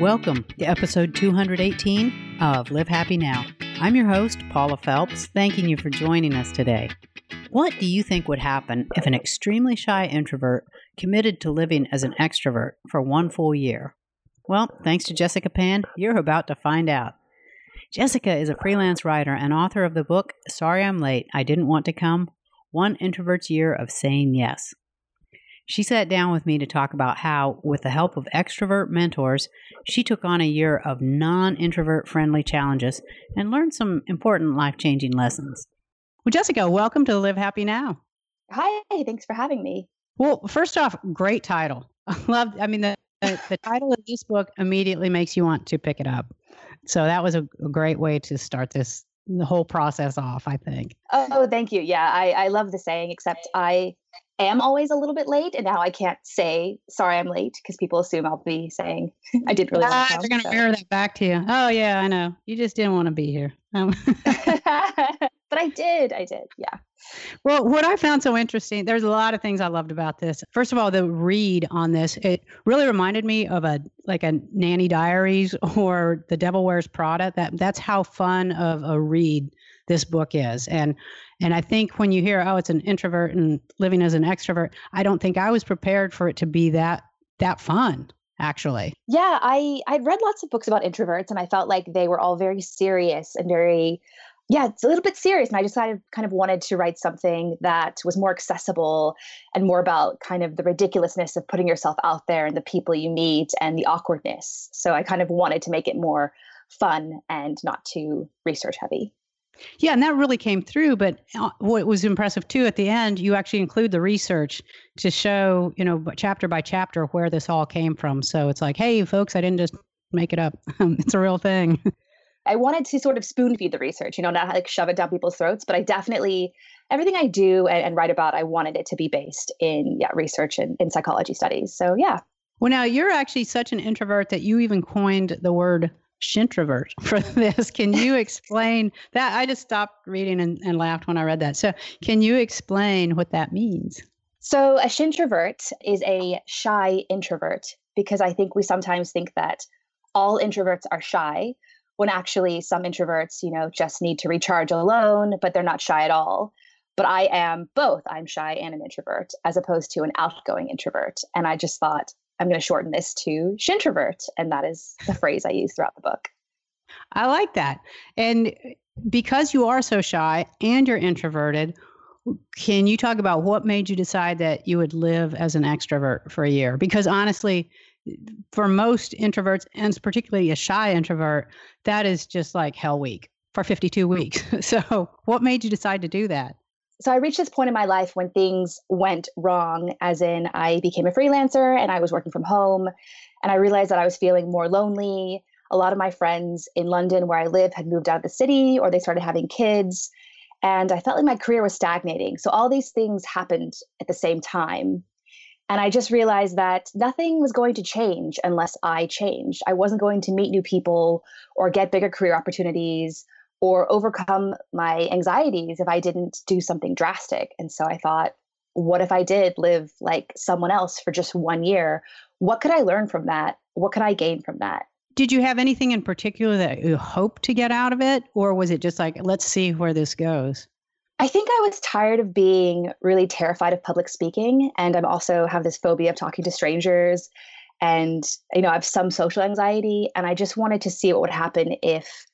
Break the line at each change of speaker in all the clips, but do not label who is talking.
Welcome to episode 218 of Live Happy Now. I'm your host, Paula Phelps, thanking you for joining us today. What do you think would happen if an extremely shy introvert committed to living as an extrovert for one full year? Well, thanks to Jessica Pan, you're about to find out. Jessica is a freelance writer and author of the book Sorry I'm Late, I Didn't Want to Come One Introvert's Year of Saying Yes. She sat down with me to talk about how, with the help of extrovert mentors, she took on a year of non introvert friendly challenges and learned some important life changing lessons. Well, Jessica, welcome to Live Happy Now.
Hi, thanks for having me.
Well, first off, great title. I love, I mean, the, the, the title of this book immediately makes you want to pick it up. So that was a, a great way to start this the whole process off, I think.
Oh, thank you. Yeah, I, I love the saying, except I am always a little bit late, and now I can't say sorry I'm late because people assume I'll be saying I did really.
Ah, they're going to so. mirror that back to you. Oh yeah, I know. You just didn't want to be here. Um.
but I did. I did. Yeah.
Well, what I found so interesting, there's a lot of things I loved about this. First of all, the read on this, it really reminded me of a like a Nanny Diaries or The Devil Wears Prada. That that's how fun of a read this book is. And and I think when you hear, oh, it's an introvert and living as an extrovert, I don't think I was prepared for it to be that that fun actually.
Yeah, I I'd read lots of books about introverts and I felt like they were all very serious and very yeah, it's a little bit serious. And I decided kind of wanted to write something that was more accessible and more about kind of the ridiculousness of putting yourself out there and the people you meet and the awkwardness. So I kind of wanted to make it more fun and not too research heavy.
Yeah, and that really came through. But uh, what was impressive too at the end, you actually include the research to show, you know, chapter by chapter where this all came from. So it's like, hey, folks, I didn't just make it up. it's a real thing.
I wanted to sort of spoon feed the research, you know, not like shove it down people's throats, but I definitely everything I do and, and write about, I wanted it to be based in yeah research and in psychology studies. So yeah.
Well, now you're actually such an introvert that you even coined the word shintrovert for this. Can you explain that? I just stopped reading and, and laughed when I read that. So, can you explain what that means?
So, a shintrovert is a shy introvert because I think we sometimes think that all introverts are shy when actually some introverts, you know, just need to recharge alone, but they're not shy at all. But I am both. I'm shy and an introvert as opposed to an outgoing introvert. And I just thought I'm going to shorten this to shintrovert. And that is the phrase I use throughout the book.
I like that. And because you are so shy and you're introverted, can you talk about what made you decide that you would live as an extrovert for a year? Because honestly, for most introverts, and particularly a shy introvert, that is just like hell week for 52 weeks. so, what made you decide to do that?
So I reached this point in my life when things went wrong, as in I became a freelancer and I was working from home, and I realized that I was feeling more lonely. A lot of my friends in London, where I live, had moved out of the city or they started having kids. And I felt like my career was stagnating. So all these things happened at the same time. And I just realized that nothing was going to change unless I changed. I wasn't going to meet new people or get bigger career opportunities or overcome my anxieties if I didn't do something drastic. And so I thought, what if I did live like someone else for just one year? What could I learn from that? What could I gain from that?
Did you have anything in particular that you hoped to get out of it? Or was it just like, let's see where this goes?
I think I was tired of being really terrified of public speaking. And I'm also have this phobia of talking to strangers. And, you know, I have some social anxiety. And I just wanted to see what would happen if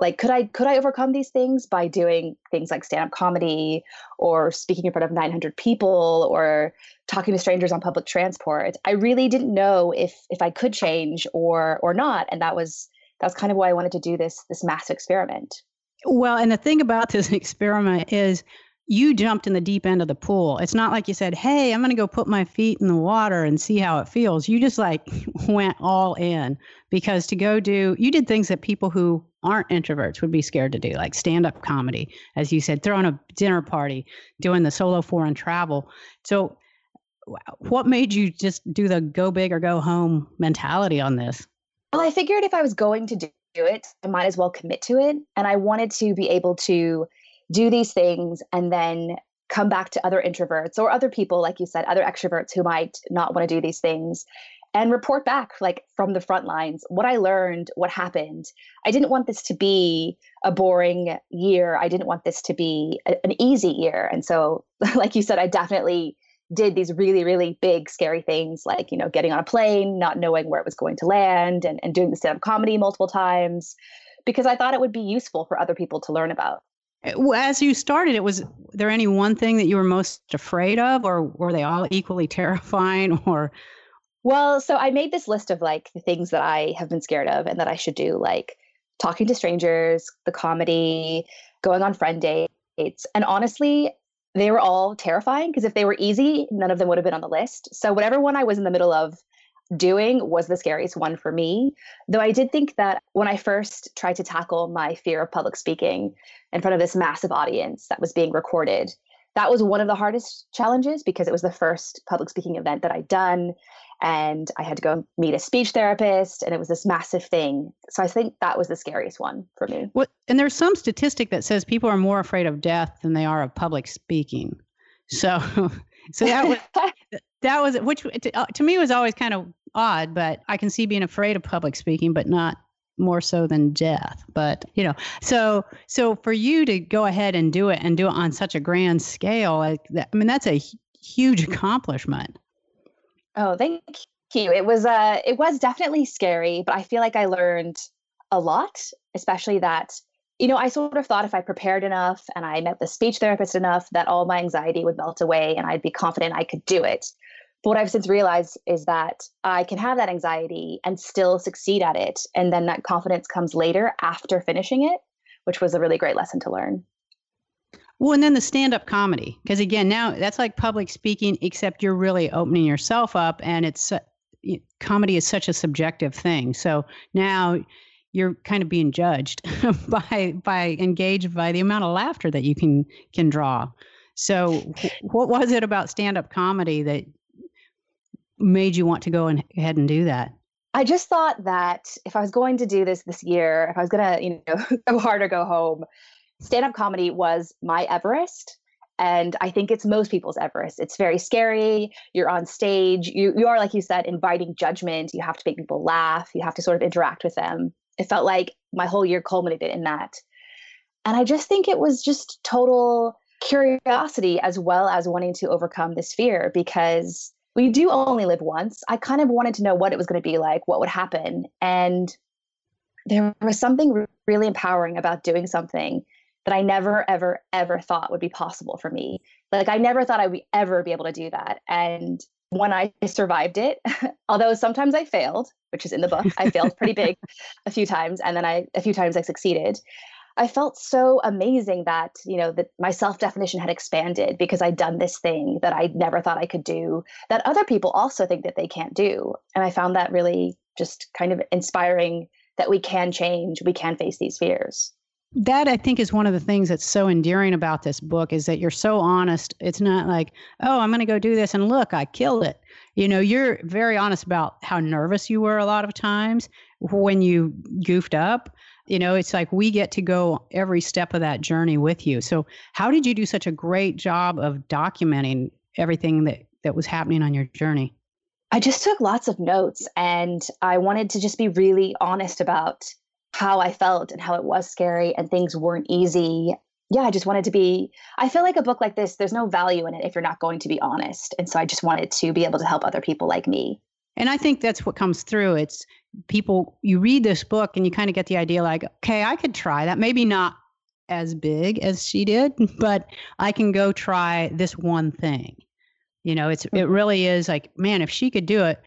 like could i could i overcome these things by doing things like stand-up comedy or speaking in front of 900 people or talking to strangers on public transport? I really didn't know if if i could change or or not and that was that was kind of why i wanted to do this this mass experiment.
Well and the thing about this experiment is you jumped in the deep end of the pool. It's not like you said, Hey, I'm going to go put my feet in the water and see how it feels. You just like went all in because to go do, you did things that people who aren't introverts would be scared to do, like stand up comedy, as you said, throwing a dinner party, doing the solo foreign travel. So, what made you just do the go big or go home mentality on this?
Well, I figured if I was going to do it, I might as well commit to it. And I wanted to be able to do these things and then come back to other introverts or other people, like you said, other extroverts who might not want to do these things and report back like from the front lines what I learned, what happened. I didn't want this to be a boring year. I didn't want this to be a, an easy year. And so, like you said, I definitely did these really, really big, scary things like, you know, getting on a plane, not knowing where it was going to land, and, and doing the stand up comedy multiple times because I thought it would be useful for other people to learn about.
As you started, it was there any one thing that you were most afraid of, or were they all equally terrifying? Or
well, so I made this list of like the things that I have been scared of and that I should do, like talking to strangers, the comedy, going on friend dates, and honestly, they were all terrifying because if they were easy, none of them would have been on the list. So whatever one I was in the middle of doing was the scariest one for me. Though I did think that when I first tried to tackle my fear of public speaking in front of this massive audience that was being recorded, that was one of the hardest challenges because it was the first public speaking event that I'd done. And I had to go meet a speech therapist, and it was this massive thing. So I think that was the scariest one for me.
What, and there's some statistic that says people are more afraid of death than they are of public speaking. So, so that was that was which to, uh, to me was always kind of odd, but I can see being afraid of public speaking, but not more so than death but you know so so for you to go ahead and do it and do it on such a grand scale like that, i mean that's a huge accomplishment.
Oh thank you. It was uh it was definitely scary but i feel like i learned a lot especially that you know i sort of thought if i prepared enough and i met the speech therapist enough that all my anxiety would melt away and i'd be confident i could do it but what I've since realized is that I can have that anxiety and still succeed at it. And then that confidence comes later after finishing it, which was a really great lesson to learn.
Well, and then the stand up comedy, because again, now that's like public speaking, except you're really opening yourself up, and it's uh, comedy is such a subjective thing. So now you're kind of being judged by by engaged by the amount of laughter that you can can draw. So, what was it about stand up comedy that made you want to go ahead and do that?
I just thought that if I was going to do this this year, if I was going to, you know, go hard or go home, stand up comedy was my Everest. And I think it's most people's Everest. It's very scary. You're on stage. You, you are, like you said, inviting judgment. You have to make people laugh. You have to sort of interact with them. It felt like my whole year culminated in that. And I just think it was just total curiosity as well as wanting to overcome this fear because we do only live once. I kind of wanted to know what it was going to be like, what would happen. And there was something really empowering about doing something that I never, ever, ever thought would be possible for me. Like, I never thought I would ever be able to do that. And when I survived it, although sometimes I failed, which is in the book, I failed pretty big a few times. And then I, a few times I succeeded. I felt so amazing that, you know, that my self definition had expanded because I'd done this thing that I never thought I could do that other people also think that they can't do. And I found that really just kind of inspiring that we can change, we can face these fears.
That I think is one of the things that's so endearing about this book is that you're so honest. It's not like, oh, I'm going to go do this and look, I killed it. You know, you're very honest about how nervous you were a lot of times when you goofed up you know, it's like we get to go every step of that journey with you. So, how did you do such a great job of documenting everything that, that was happening on your journey?
I just took lots of notes and I wanted to just be really honest about how I felt and how it was scary and things weren't easy. Yeah, I just wanted to be. I feel like a book like this, there's no value in it if you're not going to be honest. And so I just wanted to be able to help other people like me.
And I think that's what comes through. It's people, you read this book and you kind of get the idea like, okay, I could try that. Maybe not as big as she did, but I can go try this one thing. You know, it's it mm-hmm. really is like, man, if she could do it,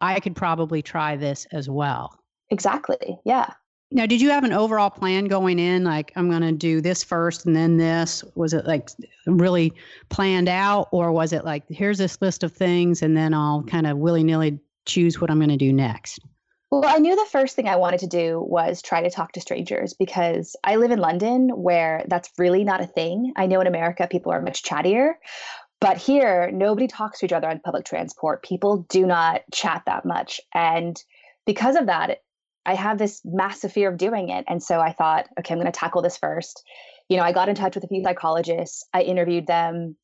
I could probably try this as well.
Exactly. Yeah.
Now, did you have an overall plan going in? Like, I'm going to do this first and then this? Was it like really planned out, or was it like, here's this list of things and then I'll kind of willy nilly choose what I'm going to do next?
Well, I knew the first thing I wanted to do was try to talk to strangers because I live in London where that's really not a thing. I know in America people are much chattier, but here nobody talks to each other on public transport. People do not chat that much. And because of that, I have this massive fear of doing it. And so I thought, okay, I'm going to tackle this first. You know, I got in touch with a few psychologists, I interviewed them,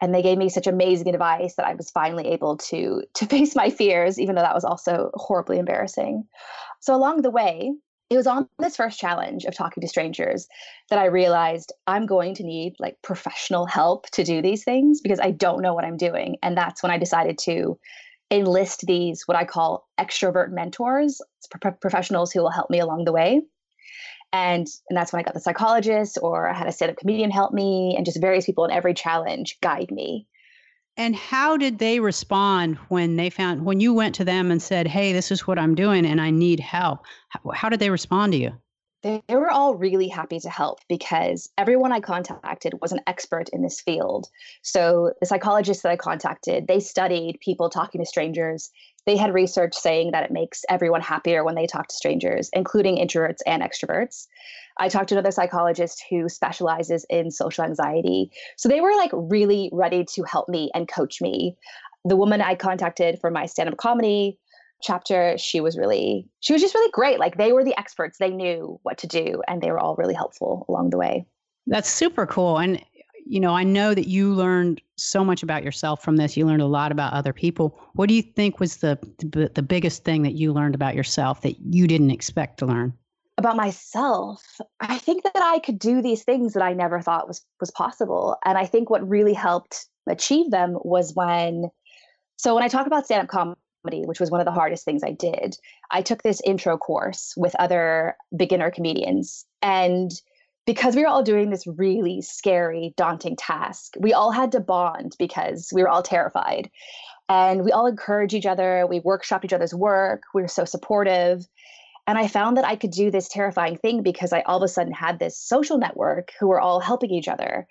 and they gave me such amazing advice that I was finally able to to face my fears, even though that was also horribly embarrassing. So along the way, it was on this first challenge of talking to strangers that I realized I'm going to need like professional help to do these things because I don't know what I'm doing. And that's when I decided to enlist these, what I call extrovert mentors, pro- professionals who will help me along the way. And, and that's when I got the psychologist, or I had a stand up comedian help me, and just various people in every challenge guide me.
And how did they respond when they found, when you went to them and said, Hey, this is what I'm doing and I need help? How, how did they respond to you?
They, were all really happy to help because everyone I contacted was an expert in this field. So the psychologists that I contacted, they studied people talking to strangers. They had research saying that it makes everyone happier when they talk to strangers, including introverts and extroverts. I talked to another psychologist who specializes in social anxiety. So they were like really ready to help me and coach me. The woman I contacted for my stand up comedy, chapter, she was really, she was just really great. Like they were the experts, they knew what to do, and they were all really helpful along the way.
That's super cool. And, you know, I know that you learned so much about yourself from this. You learned a lot about other people. What do you think was the, the, the biggest thing that you learned about yourself that you didn't expect to learn?
about myself i think that i could do these things that i never thought was was possible and i think what really helped achieve them was when so when i talk about stand-up comedy comedy, which was one of the hardest things I did, I took this intro course with other beginner comedians. And because we were all doing this really scary, daunting task, we all had to bond because we were all terrified. And we all encouraged each other. We workshopped each other's work. We were so supportive. And I found that I could do this terrifying thing because I all of a sudden had this social network who were all helping each other.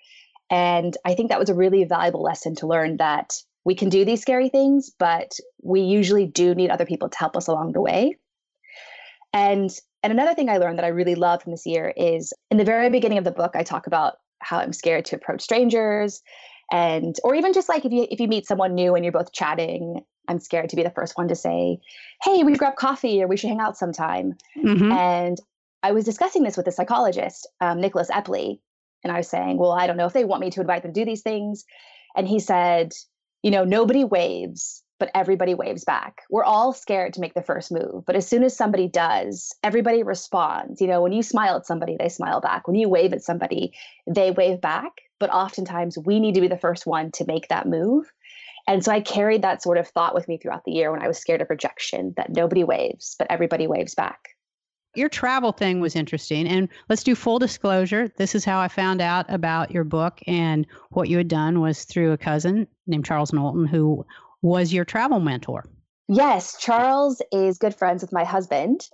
And I think that was a really valuable lesson to learn that we can do these scary things, but we usually do need other people to help us along the way. And and another thing I learned that I really love from this year is in the very beginning of the book, I talk about how I'm scared to approach strangers and or even just like if you if you meet someone new and you're both chatting, I'm scared to be the first one to say, "Hey, we grab coffee or we should hang out sometime." Mm-hmm. And I was discussing this with a psychologist, um, Nicholas Epley, and I was saying, "Well, I don't know if they want me to invite them to do these things." And he said, you know, nobody waves, but everybody waves back. We're all scared to make the first move, but as soon as somebody does, everybody responds. You know, when you smile at somebody, they smile back. When you wave at somebody, they wave back. But oftentimes we need to be the first one to make that move. And so I carried that sort of thought with me throughout the year when I was scared of rejection that nobody waves, but everybody waves back
your travel thing was interesting. And let's do full disclosure. This is how I found out about your book and what you had done was through a cousin named Charles Knowlton, who was your travel mentor.
Yes, Charles is good friends with my husband.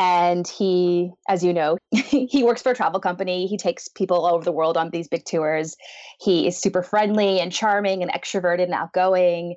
And he, as you know, he works for a travel company. He takes people all over the world on these big tours. He is super friendly and charming and extroverted and outgoing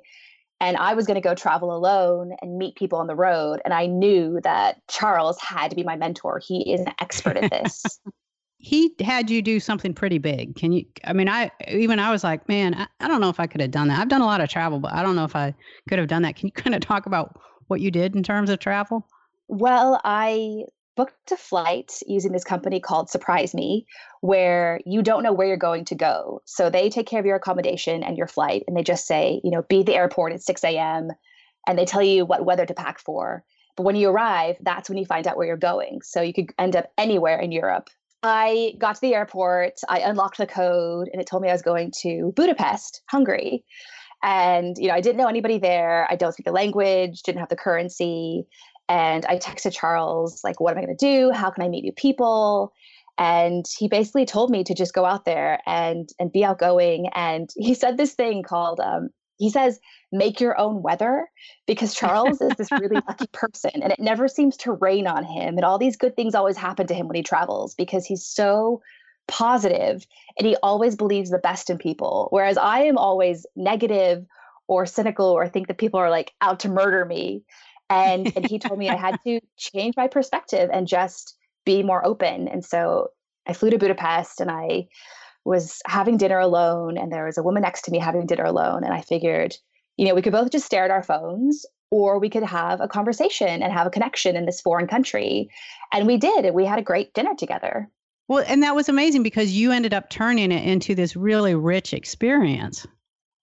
and I was going to go travel alone and meet people on the road. And I knew that Charles had to be my mentor. He is an expert at this.
he had you do something pretty big. Can you? I mean, I even I was like, man, I, I don't know if I could have done that. I've done a lot of travel, but I don't know if I could have done that. Can you kind of talk about what you did in terms of travel?
Well, I booked a flight using this company called Surprise Me, where you don't know where you're going to go. So they take care of your accommodation and your flight, and they just say, you know, be at the airport at 6 a.m. and they tell you what weather to pack for. But when you arrive, that's when you find out where you're going. So you could end up anywhere in Europe. I got to the airport, I unlocked the code, and it told me I was going to Budapest, Hungary. And you know, I didn't know anybody there. I don't speak the language, didn't have the currency. And I texted Charles, like, what am I going to do? How can I meet new people? And he basically told me to just go out there and and be outgoing. And he said this thing called um, he says make your own weather because Charles is this really lucky person and it never seems to rain on him and all these good things always happen to him when he travels because he's so positive and he always believes the best in people whereas I am always negative or cynical or think that people are like out to murder me and and he told me I had to change my perspective and just be more open. And so I flew to Budapest and I was having dinner alone and there was a woman next to me having dinner alone and I figured, you know, we could both just stare at our phones or we could have a conversation and have a connection in this foreign country. And we did. And we had a great dinner together.
Well, and that was amazing because you ended up turning it into this really rich experience.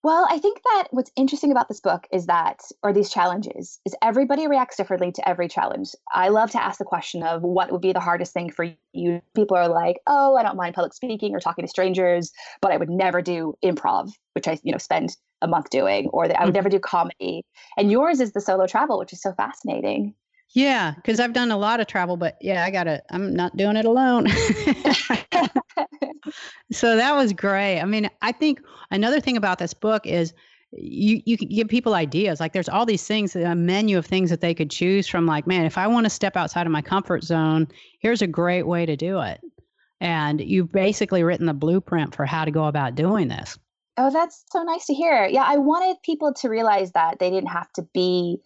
Well, I think that what's interesting about this book is that, or these challenges, is everybody reacts differently to every challenge. I love to ask the question of what would be the hardest thing for you. People are like, oh, I don't mind public speaking or talking to strangers, but I would never do improv, which I, you know, spend a month doing, or that I would mm-hmm. never do comedy. And yours is the solo travel, which is so fascinating.
Yeah, because I've done a lot of travel, but yeah, I gotta. I'm not doing it alone. so that was great. I mean, I think another thing about this book is you you can give people ideas. Like there's all these things, a menu of things that they could choose from. Like, man, if I want to step outside of my comfort zone, here's a great way to do it. And you've basically written the blueprint for how to go about doing this.
Oh, that's so nice to hear. Yeah, I wanted people to realize that they didn't have to be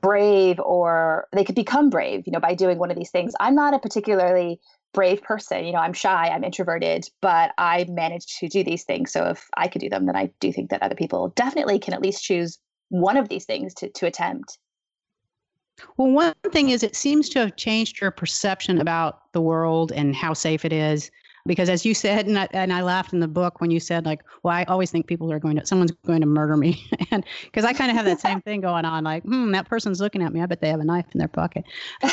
brave or they could become brave, you know, by doing one of these things. I'm not a particularly brave person. You know, I'm shy, I'm introverted, but I managed to do these things. So if I could do them, then I do think that other people definitely can at least choose one of these things to, to attempt.
Well, one thing is it seems to have changed your perception about the world and how safe it is because as you said and I, and I laughed in the book when you said like well i always think people are going to someone's going to murder me. And because i kind of have that same thing going on like hmm that person's looking at me. I bet they have a knife in their pocket.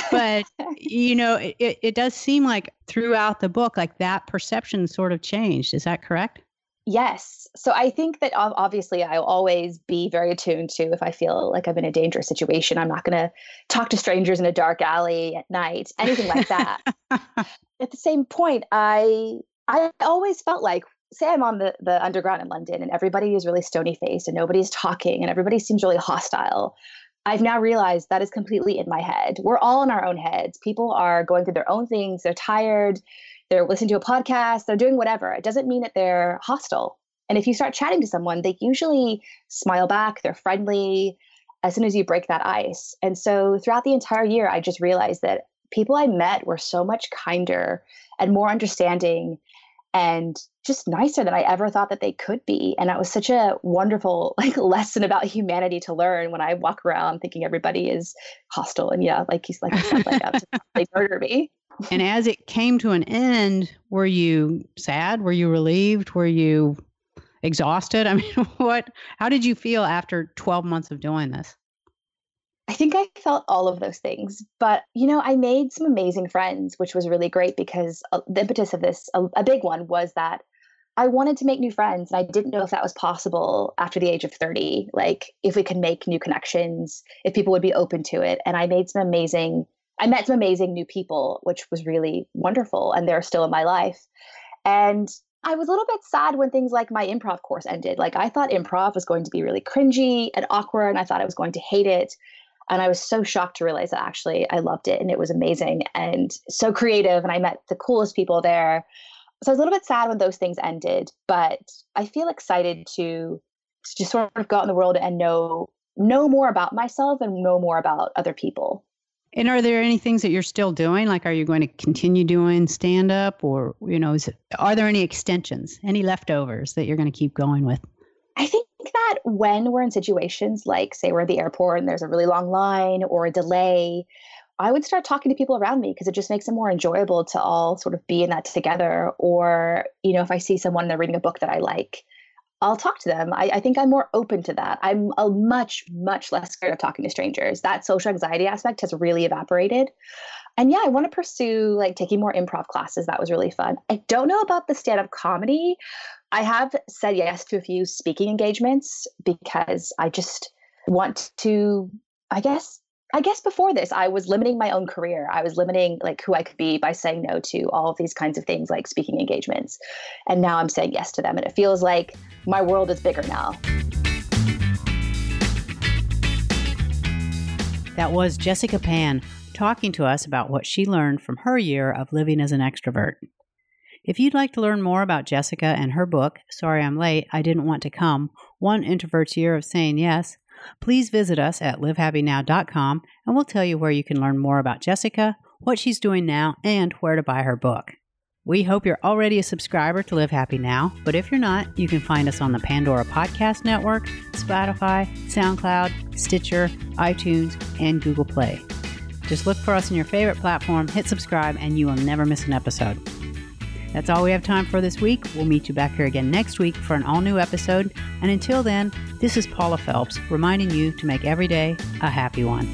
But you know it, it does seem like throughout the book like that perception sort of changed. Is that correct
Yes. So I think that obviously I'll always be very attuned to if I feel like I'm in a dangerous situation. I'm not going to talk to strangers in a dark alley at night, anything like that. at the same point, I I always felt like say I'm on the, the underground in London and everybody is really stony faced and nobody's talking and everybody seems really hostile. I've now realized that is completely in my head. We're all in our own heads. People are going through their own things. They're tired they're listening to a podcast, they're doing whatever. It doesn't mean that they're hostile. And if you start chatting to someone, they usually smile back, they're friendly as soon as you break that ice. And so throughout the entire year, I just realized that people I met were so much kinder and more understanding and just nicer than I ever thought that they could be. And that was such a wonderful like lesson about humanity to learn when I walk around thinking everybody is hostile and yeah, like he's like, like they murder me
and as it came to an end, were you sad? Were you relieved? Were you exhausted? I mean, what how did you feel after 12 months of doing this?
I think I felt all of those things, but you know, I made some amazing friends, which was really great because uh, the impetus of this, a, a big one, was that I wanted to make new friends, and I didn't know if that was possible after the age of 30. Like, if we could make new connections, if people would be open to it. And I made some amazing I met some amazing new people, which was really wonderful, and they're still in my life. And I was a little bit sad when things like my improv course ended. Like I thought improv was going to be really cringy and awkward, and I thought I was going to hate it. And I was so shocked to realize that actually I loved it and it was amazing and so creative. And I met the coolest people there. So I was a little bit sad when those things ended, but I feel excited to, to just sort of go out in the world and know know more about myself and know more about other people.
And are there any things that you're still doing? Like, are you going to continue doing stand up or, you know, it, are there any extensions, any leftovers that you're going to keep going with?
I think that when we're in situations like, say, we're at the airport and there's a really long line or a delay, I would start talking to people around me because it just makes it more enjoyable to all sort of be in that together. Or, you know, if I see someone they're reading a book that I like, I'll talk to them. I, I, think I'm more open to that. I'm a much, much less scared of talking to strangers. That social anxiety aspect has really evaporated. And yeah, I want to pursue like taking more improv classes. That was really fun. I don't know about the stand up comedy. I have said yes to a few speaking engagements because I just want to, I guess, I guess before this, I was limiting my own career. I was limiting like who I could be by saying no to all of these kinds of things like speaking engagements. And now I'm saying yes to them. And it feels like my world is bigger now.
That was Jessica Pan talking to us about what she learned from her year of living as an extrovert. If you'd like to learn more about Jessica and her book, Sorry I'm Late, I Didn't Want to Come One Introvert's Year of Saying Yes, please visit us at livehappynow.com and we'll tell you where you can learn more about Jessica, what she's doing now, and where to buy her book. We hope you're already a subscriber to Live Happy Now, but if you're not, you can find us on the Pandora Podcast Network, Spotify, SoundCloud, Stitcher, iTunes, and Google Play. Just look for us in your favorite platform, hit subscribe, and you will never miss an episode. That's all we have time for this week. We'll meet you back here again next week for an all new episode. And until then, this is Paula Phelps reminding you to make every day a happy one.